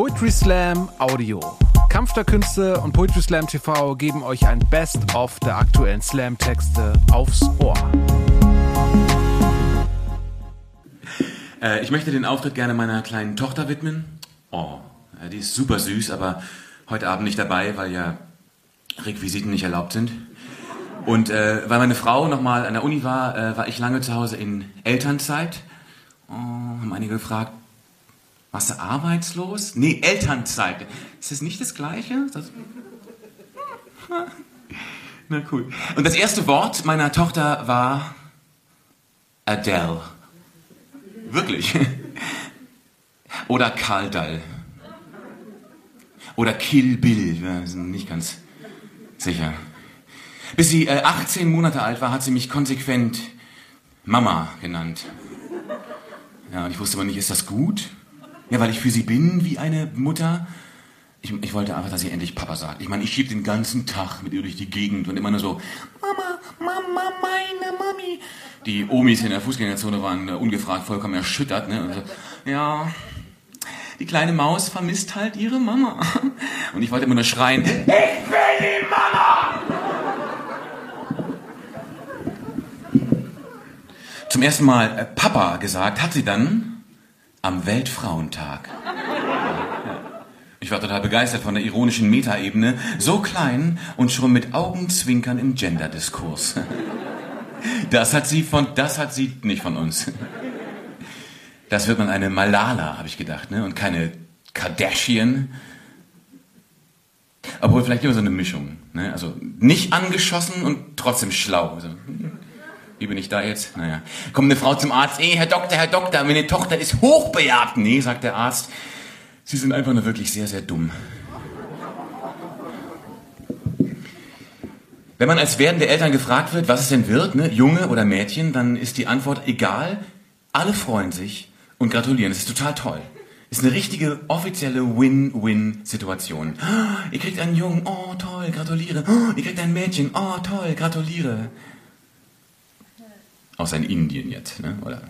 Poetry Slam Audio. Kampf der Künste und Poetry Slam TV geben euch ein Best-of der aktuellen Slam-Texte aufs Ohr. Äh, ich möchte den Auftritt gerne meiner kleinen Tochter widmen. Oh, äh, die ist super süß, aber heute Abend nicht dabei, weil ja Requisiten nicht erlaubt sind. Und äh, weil meine Frau nochmal an der Uni war, äh, war ich lange zu Hause in Elternzeit. Oh, haben einige gefragt, warst du arbeitslos? Nee, Elternzeit. Ist das nicht das Gleiche? Das Na cool. Und das erste Wort meiner Tochter war Adele. Wirklich. Oder Karl Dall. Oder Kill Bill. Wir sind nicht ganz sicher. Bis sie äh, 18 Monate alt war, hat sie mich konsequent Mama genannt. Ja, und ich wusste aber nicht, ist das gut? Ja, weil ich für sie bin wie eine Mutter. Ich, ich wollte einfach, dass sie endlich Papa sagt. Ich meine, ich schieb den ganzen Tag mit ihr durch die Gegend und immer nur so, Mama, Mama, meine Mami. Die Omis in der Fußgängerzone waren äh, ungefragt vollkommen erschüttert. Ne? So, ja, die kleine Maus vermisst halt ihre Mama. Und ich wollte immer nur schreien, ich bin die Mama! Zum ersten Mal äh, Papa gesagt hat sie dann am Weltfrauentag. Ich war total begeistert von der ironischen Metaebene, so klein und schon mit Augenzwinkern im Genderdiskurs. Das hat sie von, das hat sie nicht von uns. Das wird man eine Malala, habe ich gedacht, ne? Und keine Kardashian. Obwohl vielleicht immer so eine Mischung, ne? Also nicht angeschossen und trotzdem schlau. Also, wie bin ich da jetzt? Naja. Kommt eine Frau zum Arzt, ey, Herr Doktor, Herr Doktor, meine Tochter ist hochbejaht. Nee, sagt der Arzt. Sie sind einfach nur wirklich sehr, sehr dumm. Wenn man als werdende Eltern gefragt wird, was es denn wird, ne, Junge oder Mädchen, dann ist die Antwort egal. Alle freuen sich und gratulieren. Das ist total toll. Ist eine richtige offizielle Win-Win-Situation. Oh, ihr kriegt einen Jungen, oh toll, gratuliere. Oh, ihr kriegt ein Mädchen, oh toll, gratuliere. Außer in Indien jetzt, ne? oder,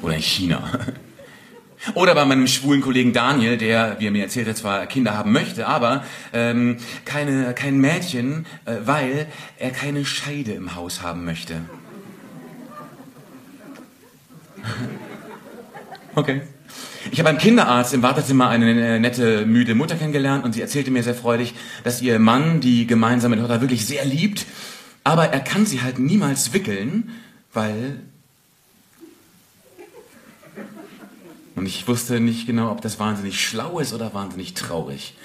oder in China. Oder bei meinem schwulen Kollegen Daniel, der, wie er mir erzählt hat, zwar Kinder haben möchte, aber ähm, keine, kein Mädchen, äh, weil er keine Scheide im Haus haben möchte. Okay. Ich habe beim Kinderarzt im Wartezimmer eine äh, nette, müde Mutter kennengelernt und sie erzählte mir sehr freudig, dass ihr Mann die gemeinsame Tochter wirklich sehr liebt, aber er kann sie halt niemals wickeln, weil Und ich wusste nicht genau, ob das wahnsinnig schlau ist oder wahnsinnig traurig.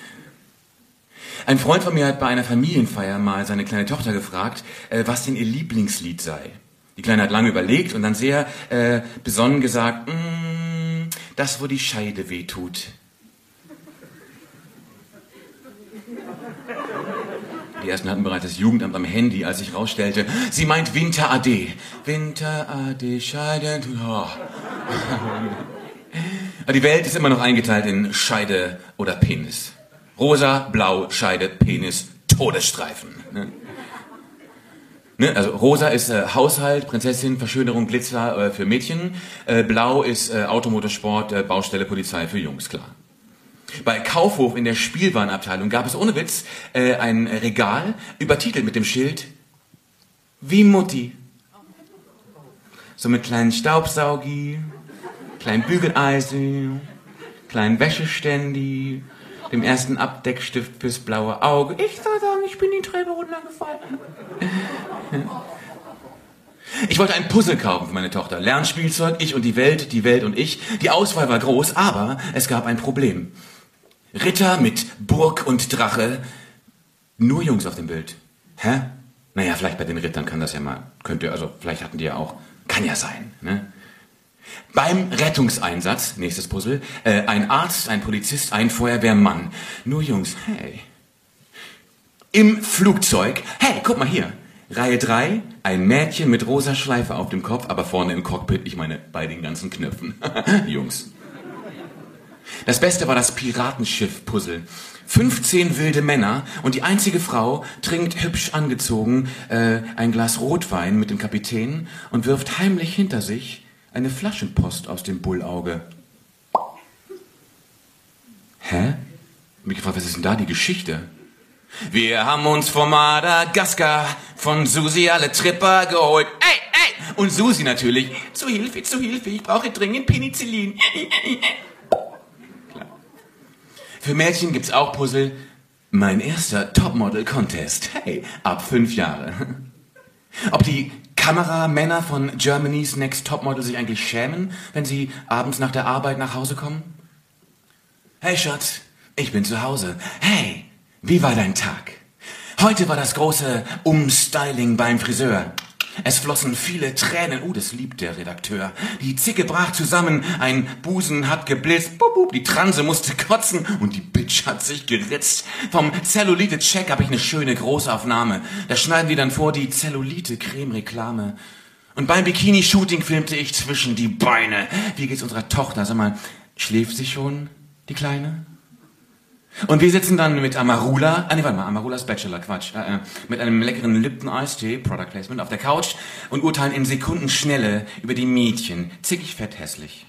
Ein Freund von mir hat bei einer Familienfeier mal seine kleine Tochter gefragt, äh, was denn ihr Lieblingslied sei. Die Kleine hat lange überlegt und dann sehr äh, besonnen gesagt, mm, das, wo die Scheide weh Die ersten hatten bereits das Jugendamt am Handy, als ich rausstellte, sie meint Winter AD. Winter AD, Scheide. Oh. Die Welt ist immer noch eingeteilt in Scheide oder Penis. Rosa, Blau, Scheide, Penis, Todesstreifen. Ne? Ne? Also rosa ist äh, Haushalt, Prinzessin, Verschönerung, Glitzer äh, für Mädchen. Äh, Blau ist äh, Automotorsport, äh, Baustelle, Polizei für Jungs, klar. Bei Kaufhof in der Spielwarenabteilung gab es ohne Witz äh, ein Regal übertitelt mit dem Schild Wie Mutti. So mit kleinen Staubsaugi, kleinen Bügeleisen, kleinen Wäscheständi, dem ersten Abdeckstift fürs blaue Auge. Ich soll sagen, ich bin die Treppe runtergefallen. Ich wollte ein Puzzle kaufen für meine Tochter. Lernspielzeug, ich und die Welt, die Welt und ich. Die Auswahl war groß, aber es gab ein Problem. Ritter mit Burg und Drache. Nur Jungs auf dem Bild. Hä? Naja, vielleicht bei den Rittern kann das ja mal, könnte, also vielleicht hatten die ja auch, kann ja sein, ne? Beim Rettungseinsatz, nächstes Puzzle, äh, ein Arzt, ein Polizist, ein Feuerwehrmann. Nur Jungs, hey. Im Flugzeug, hey, guck mal hier. Reihe 3, ein Mädchen mit rosa Schleife auf dem Kopf, aber vorne im Cockpit, ich meine, bei den ganzen Knöpfen. Jungs. Das Beste war das Piratenschiff-Puzzle. 15 wilde Männer und die einzige Frau trinkt hübsch angezogen äh, ein Glas Rotwein mit dem Kapitän und wirft heimlich hinter sich eine Flaschenpost aus dem Bullauge. Mich gefragt, was ist denn da die Geschichte? Wir haben uns vor Madagaskar von Susi alle Tripper geholt. Ey, ey! Und Susi natürlich. Zu Hilfe, zu Hilfe, ich brauche dringend Penicillin. Für Mädchen gibt's auch Puzzle. Mein erster Topmodel-Contest. Hey, ab fünf Jahre. Ob die Kameramänner von Germany's Next Topmodel sich eigentlich schämen, wenn sie abends nach der Arbeit nach Hause kommen? Hey Schatz, ich bin zu Hause. Hey, wie war dein Tag? Heute war das große Umstyling beim Friseur. Es flossen viele Tränen. Uh, das liebt der Redakteur. Die Zicke brach zusammen, ein Busen hat geblitzt, bup, bup, die Transe musste kotzen und die Bitch hat sich geritzt. Vom Zellulite-Check habe ich eine schöne Großaufnahme. Da schneiden wir dann vor die Zellulite-Creme-Reklame. Und beim Bikini-Shooting filmte ich zwischen die Beine. Wie geht's unserer Tochter? Sag mal, schläft sie schon, die Kleine? Und wir sitzen dann mit Amarula, ah nee, warte mal, Amarulas Bachelor, Quatsch, äh, äh, mit einem leckeren Lipton Ice Tea, Product Placement, auf der Couch und urteilen in Sekundenschnelle über die Mädchen, zickig fett hässlich.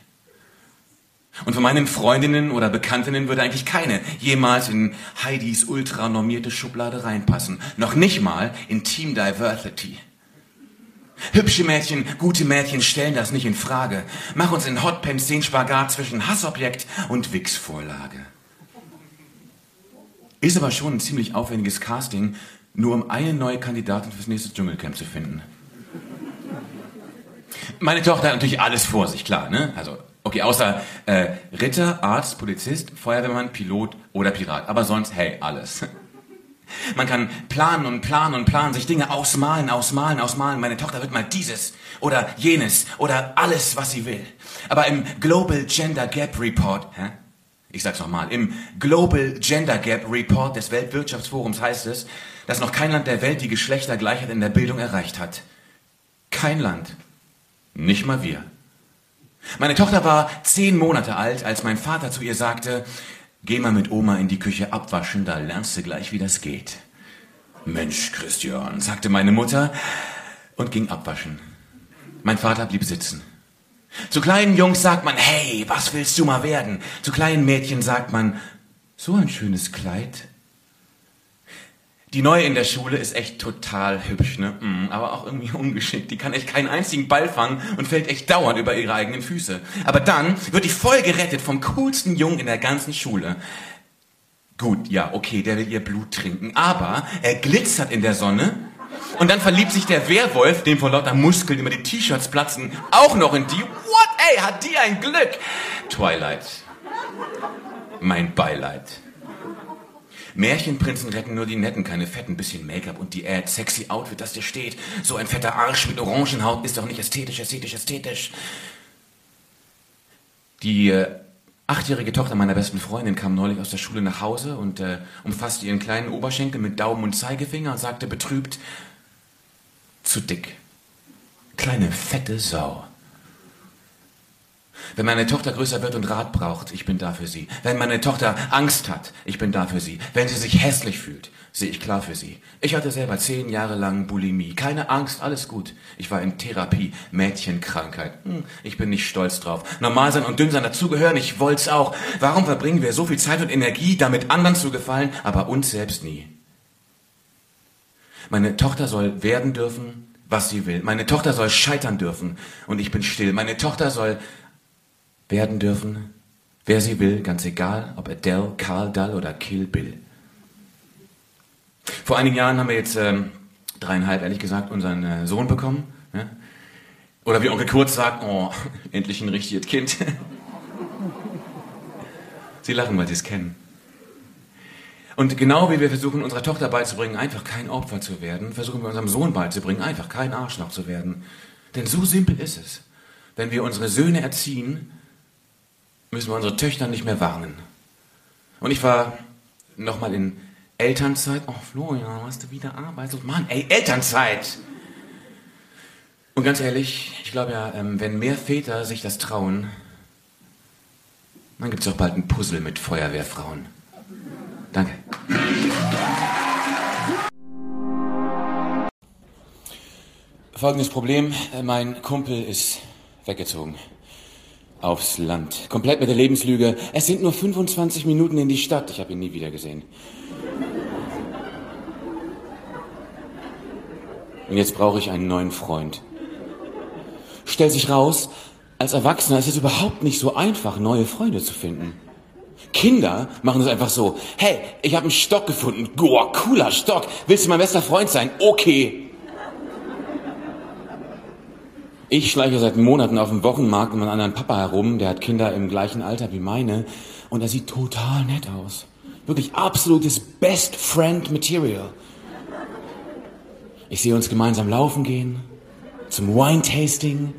Und von meinen Freundinnen oder Bekanntinnen würde eigentlich keine jemals in Heidis ultranormierte Schublade reinpassen. Noch nicht mal in Team Diversity. Hübsche Mädchen, gute Mädchen stellen das nicht in Frage. Mach uns in Hotpants den Spagat zwischen Hassobjekt und Wix-Vorlage. Ist aber schon ein ziemlich aufwendiges Casting, nur um eine neue Kandidatin fürs nächste Dschungelcamp zu finden. Meine Tochter hat natürlich alles vor sich, klar, ne? Also, okay, außer äh, Ritter, Arzt, Polizist, Feuerwehrmann, Pilot oder Pirat. Aber sonst, hey, alles. Man kann planen und planen und planen, sich Dinge ausmalen, ausmalen, ausmalen. Meine Tochter wird mal dieses oder jenes oder alles, was sie will. Aber im Global Gender Gap Report, hä? Ich sag's nochmal, im Global Gender Gap Report des Weltwirtschaftsforums heißt es, dass noch kein Land der Welt die Geschlechtergleichheit in der Bildung erreicht hat. Kein Land. Nicht mal wir. Meine Tochter war zehn Monate alt, als mein Vater zu ihr sagte, geh mal mit Oma in die Küche abwaschen, da lernst du gleich, wie das geht. Mensch, Christian, sagte meine Mutter und ging abwaschen. Mein Vater blieb sitzen. Zu kleinen Jungs sagt man, hey, was willst du mal werden? Zu kleinen Mädchen sagt man, so ein schönes Kleid. Die Neue in der Schule ist echt total hübsch, ne? Mm, aber auch irgendwie ungeschickt. Die kann echt keinen einzigen Ball fangen und fällt echt dauernd über ihre eigenen Füße. Aber dann wird die voll gerettet vom coolsten Jungen in der ganzen Schule. Gut, ja, okay, der will ihr Blut trinken, aber er glitzert in der Sonne und dann verliebt sich der Werwolf, dem vor lauter Muskeln immer die T-Shirts platzen, auch noch in die. What? Ey, hat die ein Glück? Twilight. Mein Beileid. Märchenprinzen retten nur die Netten, keine fetten, bisschen Make-up und die Ad, sexy Outfit, das dir steht. So ein fetter Arsch mit Orangenhaut ist doch nicht ästhetisch, ästhetisch, ästhetisch. Die äh, achtjährige Tochter meiner besten Freundin kam neulich aus der Schule nach Hause und äh, umfasste ihren kleinen Oberschenkel mit Daumen und Zeigefinger und sagte betrübt, zu dick. Kleine fette Sau. Wenn meine Tochter größer wird und Rat braucht, ich bin da für sie. Wenn meine Tochter Angst hat, ich bin da für sie. Wenn sie sich hässlich fühlt, sehe ich klar für sie. Ich hatte selber zehn Jahre lang Bulimie. Keine Angst, alles gut. Ich war in Therapie, Mädchenkrankheit. Hm, ich bin nicht stolz drauf. Normal sein und dünn sein dazugehören, ich wollt's auch. Warum verbringen wir so viel Zeit und Energie, damit anderen zu gefallen, aber uns selbst nie? Meine Tochter soll werden dürfen, was sie will. Meine Tochter soll scheitern dürfen und ich bin still. Meine Tochter soll werden dürfen, wer sie will, ganz egal, ob Adele, Carl Dull oder Kill Bill. Vor einigen Jahren haben wir jetzt ähm, dreieinhalb, ehrlich gesagt, unseren äh, Sohn bekommen. Ja? Oder wie Onkel Kurz sagt, oh, endlich ein richtiges Kind. sie lachen, weil sie es kennen. Und genau wie wir versuchen, unserer Tochter beizubringen, einfach kein Opfer zu werden, versuchen wir unserem Sohn beizubringen, einfach kein Arschloch zu werden. Denn so simpel ist es. Wenn wir unsere Söhne erziehen, müssen wir unsere Töchter nicht mehr warnen. Und ich war nochmal in Elternzeit. Oh, Florian, hast du wieder Arbeit? Mann, ey, Elternzeit! Und ganz ehrlich, ich glaube ja, ähm, wenn mehr Väter sich das trauen, dann gibt es auch bald ein Puzzle mit Feuerwehrfrauen. Danke. Folgendes Problem. Äh, mein Kumpel ist weggezogen. Aufs Land. Komplett mit der Lebenslüge. Es sind nur 25 Minuten in die Stadt. Ich habe ihn nie wieder gesehen. Und jetzt brauche ich einen neuen Freund. Stellt sich raus, als Erwachsener ist es überhaupt nicht so einfach, neue Freunde zu finden. Kinder machen es einfach so. Hey, ich habe einen Stock gefunden. Boah, cooler Stock. Willst du mein bester Freund sein? Okay. Ich schleiche seit Monaten auf dem Wochenmarkt um einen anderen Papa herum, der hat Kinder im gleichen Alter wie meine und er sieht total nett aus. Wirklich absolutes Best Friend Material. Ich sehe uns gemeinsam laufen gehen, zum Wine-Tasting.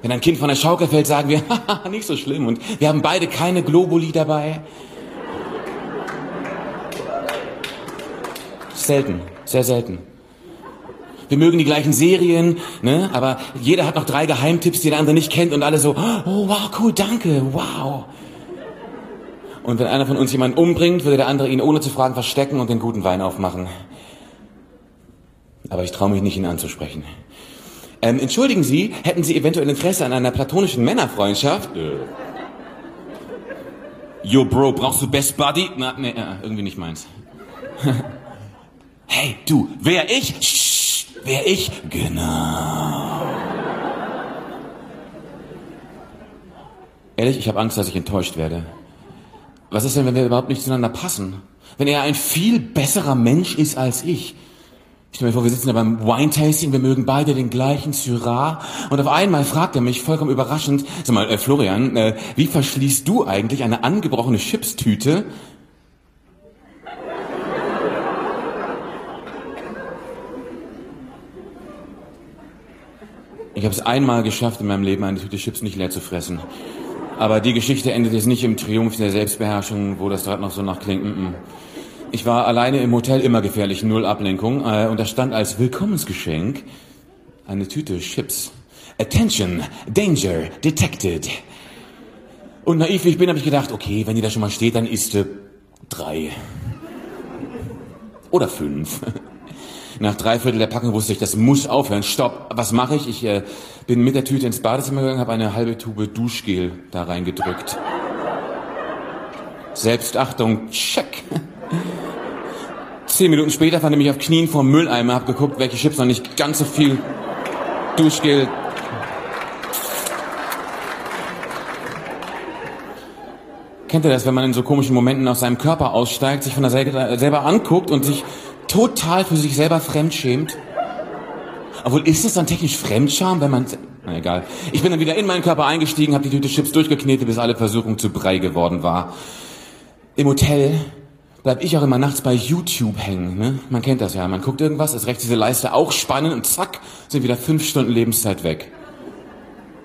Wenn ein Kind von der Schaukel fällt, sagen wir, haha, nicht so schlimm. Und wir haben beide keine Globuli dabei. Selten, sehr selten. Wir mögen die gleichen Serien, ne? aber jeder hat noch drei Geheimtipps, die der andere nicht kennt und alle so, oh wow, cool, danke, wow. Und wenn einer von uns jemanden umbringt, würde der andere ihn ohne zu fragen verstecken und den guten Wein aufmachen. Aber ich traue mich nicht, ihn anzusprechen. Ähm, entschuldigen Sie, hätten Sie eventuell Interesse an einer platonischen Männerfreundschaft? Äh. Yo, Bro, brauchst du Best Buddy? Na, nee, äh, irgendwie nicht meins. hey, du, wer ich? Wer ich? Genau. Ehrlich, ich habe Angst, dass ich enttäuscht werde. Was ist denn, wenn wir überhaupt nicht zueinander passen? Wenn er ein viel besserer Mensch ist als ich? Stell mir vor, wir sitzen da beim Wine-Tasting, wir mögen beide den gleichen Syrah und auf einmal fragt er mich vollkommen überraschend, sag mal, äh, Florian, äh, wie verschließt du eigentlich eine angebrochene Chipstüte? Ich habe es einmal geschafft, in meinem Leben eine Tüte Chips nicht leer zu fressen. Aber die Geschichte endet jetzt nicht im Triumph der Selbstbeherrschung, wo das gerade noch so nach klingt. -mm. Ich war alleine im Hotel immer gefährlich, null Ablenkung. Äh, und da stand als Willkommensgeschenk eine Tüte Chips. Attention, Danger, Detected. Und naiv wie ich bin, habe ich gedacht, okay, wenn die da schon mal steht, dann isst du drei. Oder fünf. Nach drei Viertel der Packung wusste ich, das muss aufhören. Stopp. Was mache ich? Ich äh, bin mit der Tüte ins Badezimmer gegangen, habe eine halbe Tube Duschgel da reingedrückt. Selbstachtung, check. Zehn Minuten später fand ich mich auf Knien vor dem Mülleimer, hab geguckt, welche Chips noch nicht ganz so viel Duschgel. Kennt ihr das, wenn man in so komischen Momenten aus seinem Körper aussteigt, sich von der Seite selber anguckt und sich total für sich selber fremdschämt? Obwohl, ist es dann technisch Fremdscham, wenn man... Na egal. Ich bin dann wieder in meinen Körper eingestiegen, habe die Tüte Chips durchgeknetet, bis alle Versuchung zu Brei geworden war. Im Hotel bleib ich auch immer nachts bei YouTube hängen. Ne? Man kennt das ja. Man guckt irgendwas, ist rechts diese Leiste auch spannend und zack, sind wieder fünf Stunden Lebenszeit weg.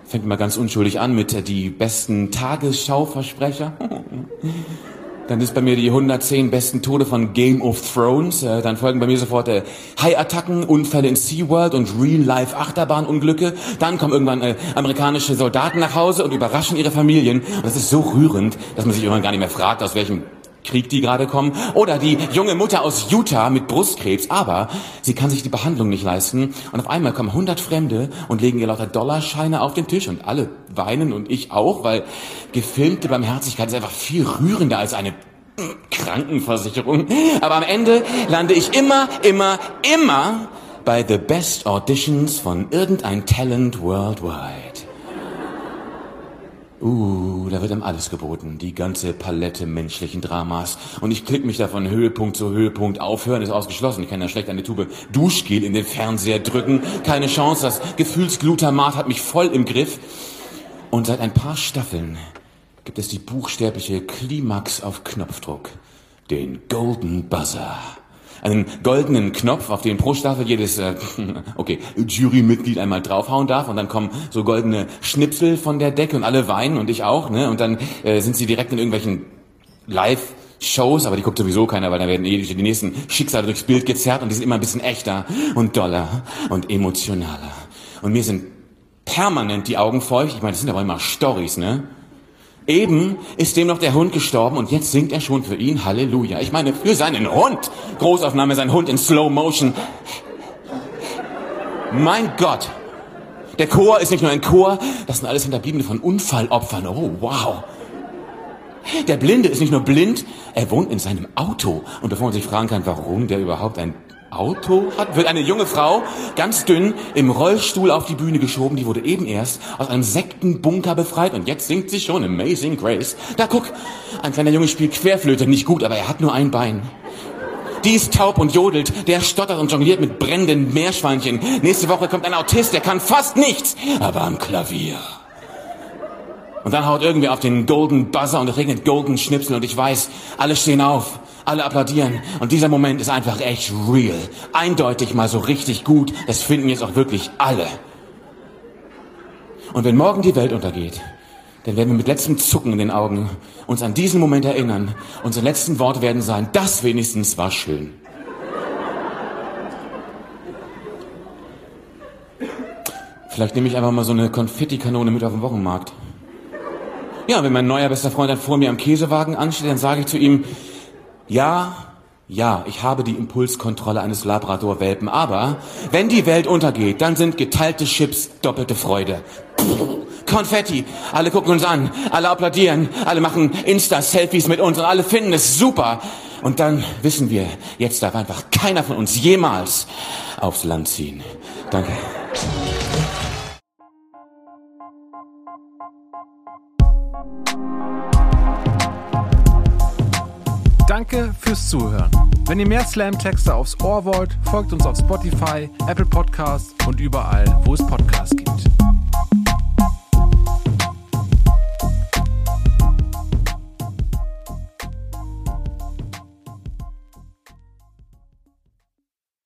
Fängt mal ganz unschuldig an mit die besten Tagesschauversprecher. Dann ist bei mir die 110 besten Tode von Game of Thrones. Äh, dann folgen bei mir sofort äh, High-Attacken, Unfälle in SeaWorld und Real-Life-Achterbahnunglücke. Dann kommen irgendwann äh, amerikanische Soldaten nach Hause und überraschen ihre Familien. Und das ist so rührend, dass man sich irgendwann gar nicht mehr fragt, aus welchem Krieg, die gerade kommen, oder die junge Mutter aus Utah mit Brustkrebs, aber sie kann sich die Behandlung nicht leisten und auf einmal kommen 100 Fremde und legen ihr lauter Dollarscheine auf den Tisch und alle weinen und ich auch, weil gefilmte Barmherzigkeit ist einfach viel rührender als eine Krankenversicherung. Aber am Ende lande ich immer, immer, immer bei The Best Auditions von irgendein Talent Worldwide. Uh, da wird einem alles geboten. Die ganze Palette menschlichen Dramas. Und ich klick mich da von Höhepunkt zu Höhepunkt. Aufhören ist ausgeschlossen. Ich kann ja schlecht eine Tube Duschgel in den Fernseher drücken. Keine Chance. Das Gefühlsglutamat hat mich voll im Griff. Und seit ein paar Staffeln gibt es die buchstäbliche Klimax auf Knopfdruck. Den Golden Buzzer einen goldenen Knopf, auf den pro Staffel jedes äh, okay, Jurymitglied einmal draufhauen darf und dann kommen so goldene Schnipsel von der Decke und alle weinen und ich auch, ne? Und dann äh, sind sie direkt in irgendwelchen Live Shows, aber die guckt sowieso keiner, weil dann werden eh die nächsten Schicksale durchs Bild gezerrt und die sind immer ein bisschen echter und doller und emotionaler. Und mir sind permanent die Augen feucht. Ich meine, das sind aber immer Stories, ne? Eben ist dem noch der Hund gestorben und jetzt singt er schon für ihn Halleluja. Ich meine, für seinen Hund. Großaufnahme, sein Hund in Slow Motion. Mein Gott. Der Chor ist nicht nur ein Chor, das sind alles Hinterbliebene von Unfallopfern. Oh, wow. Der Blinde ist nicht nur blind, er wohnt in seinem Auto. Und bevor man sich fragen kann, warum der überhaupt ein Auto hat, wird eine junge Frau, ganz dünn, im Rollstuhl auf die Bühne geschoben. Die wurde eben erst aus einem Sektenbunker befreit und jetzt singt sie schon Amazing Grace. Da guck, ein kleiner Junge spielt Querflöte, nicht gut, aber er hat nur ein Bein. Die ist taub und jodelt, der stottert und jongliert mit brennenden Meerschweinchen. Nächste Woche kommt ein Autist, der kann fast nichts, aber am Klavier. Und dann haut irgendwer auf den Golden Buzzer und es regnet Golden Schnipsel und ich weiß, alle stehen auf, alle applaudieren und dieser Moment ist einfach echt real. Eindeutig mal so richtig gut, das finden jetzt auch wirklich alle. Und wenn morgen die Welt untergeht, dann werden wir mit letztem Zucken in den Augen uns an diesen Moment erinnern. Unsere letzten Worte werden sein, das wenigstens war schön. Vielleicht nehme ich einfach mal so eine Konfettikanone mit auf den Wochenmarkt. Ja, wenn mein neuer bester Freund dann vor mir am Käsewagen ansteht, dann sage ich zu ihm, ja, ja, ich habe die Impulskontrolle eines Labrador-Welpen, aber wenn die Welt untergeht, dann sind geteilte Chips doppelte Freude. Konfetti, alle gucken uns an, alle applaudieren, alle machen Insta-Selfies mit uns und alle finden es super. Und dann wissen wir, jetzt darf einfach keiner von uns jemals aufs Land ziehen. Danke. Danke fürs Zuhören. Wenn ihr mehr Slam-Texte aufs Ohr wollt, folgt uns auf Spotify, Apple Podcasts und überall, wo es Podcasts gibt.